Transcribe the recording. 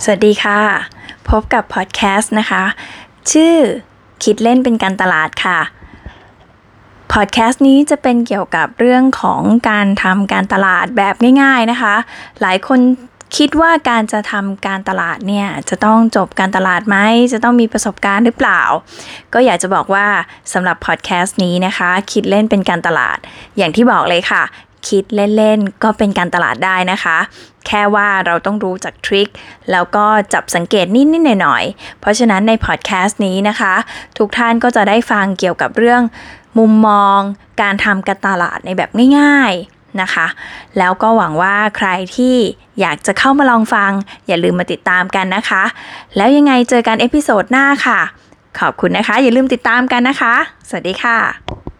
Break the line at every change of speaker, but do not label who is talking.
สวัสดีค่ะ พบกับพอดแคสต์นะคะ ชื่อคิดเล่นเป็นการตลาดค่ะพอดแคสต์นี้จะเป็นเกี่ยวกับเรื่องของการทำการตลาดแบบง่าย ๆนะคะ หลายคนคิดว่าการจะทำการตลาดเนี่ยจะต้องจบการตลาดไหมจะต้องมีประสบการณ์หรือเปล่า ก็อยากจะบอกว่าสำหรับพอดแคสต์นี้นะคะ คิดเล่นเป็นการตลาดอย่างที่บอกเลยค่ะ คิดเล่นๆ ก็เป็นการตลาดได้นะคะ แค่ว่าเราต้องรู้จัก trick แล้วก็จับสังเกตนิดๆหน่อยๆ เพราะฉะนั้นในพอดแคสต์นี้นะคะ ทุกท่านก็จะได้ฟังเกี่ยวกับเรื่องมุมมอง การทำการตลาดในแบบง่ายๆนะคะ แล้วก็หวังว่าใครที่อยากจะเข้ามาลองฟัง อย่าลืมมาติดตามกันนะคะ แล้วยังไงเจอกัน episode หน้าค่ะ ขอบคุณนะคะ อย่าลืมติดตามกันนะคะ สวัสดีค่ะ